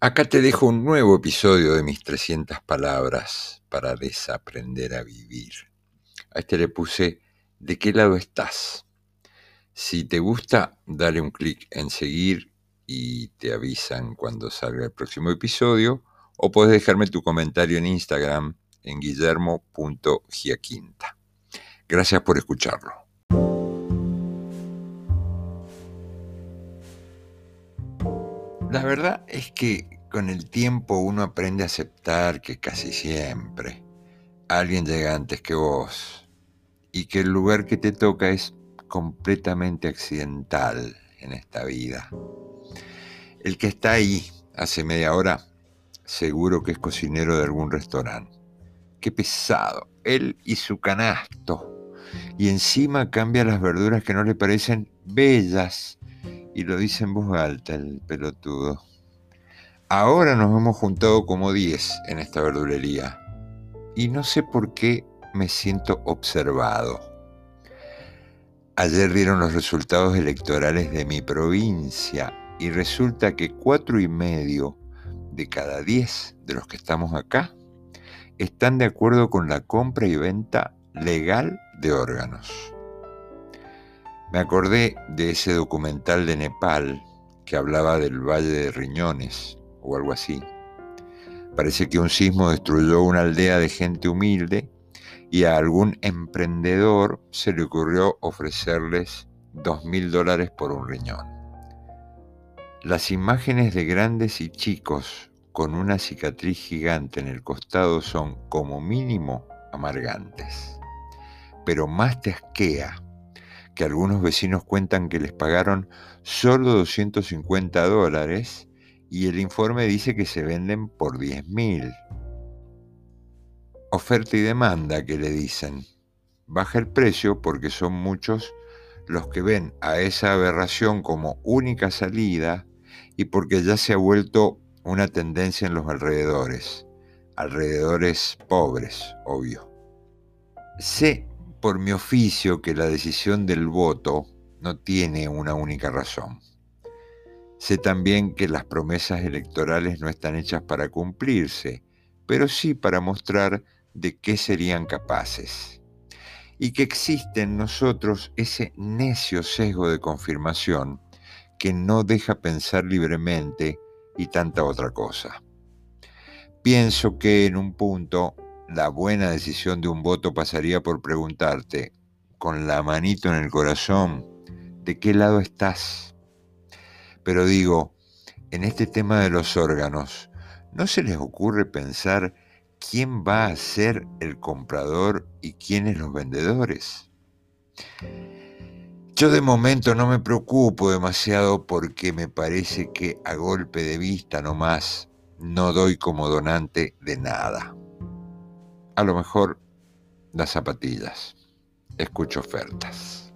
Acá te dejo un nuevo episodio de mis 300 palabras para desaprender a vivir. A este le puse ¿De qué lado estás? Si te gusta, dale un clic en seguir y te avisan cuando salga el próximo episodio o puedes dejarme tu comentario en Instagram en guillermo.giaquinta. Gracias por escucharlo. La verdad es que con el tiempo uno aprende a aceptar que casi siempre alguien llega antes que vos y que el lugar que te toca es completamente accidental en esta vida. El que está ahí hace media hora seguro que es cocinero de algún restaurante. Qué pesado, él y su canasto. Y encima cambia las verduras que no le parecen bellas y lo dice en voz alta el pelotudo. Ahora nos hemos juntado como 10 en esta verdulería y no sé por qué me siento observado. Ayer dieron los resultados electorales de mi provincia y resulta que cuatro y medio de cada 10 de los que estamos acá están de acuerdo con la compra y venta legal de órganos. Me acordé de ese documental de Nepal que hablaba del Valle de Riñones o algo así. Parece que un sismo destruyó una aldea de gente humilde y a algún emprendedor se le ocurrió ofrecerles dos mil dólares por un riñón. Las imágenes de grandes y chicos con una cicatriz gigante en el costado son como mínimo amargantes, pero más te asquea que algunos vecinos cuentan que les pagaron solo 250 dólares y el informe dice que se venden por 10 mil. Oferta y demanda, que le dicen. Baja el precio porque son muchos los que ven a esa aberración como única salida y porque ya se ha vuelto una tendencia en los alrededores. Alrededores pobres, obvio. Sé por mi oficio que la decisión del voto no tiene una única razón. Sé también que las promesas electorales no están hechas para cumplirse, pero sí para mostrar de qué serían capaces. Y que existe en nosotros ese necio sesgo de confirmación que no deja pensar libremente y tanta otra cosa. Pienso que en un punto la buena decisión de un voto pasaría por preguntarte, con la manito en el corazón, ¿de qué lado estás? Pero digo, en este tema de los órganos, ¿no se les ocurre pensar quién va a ser el comprador y quiénes los vendedores? Yo de momento no me preocupo demasiado porque me parece que a golpe de vista nomás no doy como donante de nada a lo mejor las zapatillas. Escucho ofertas.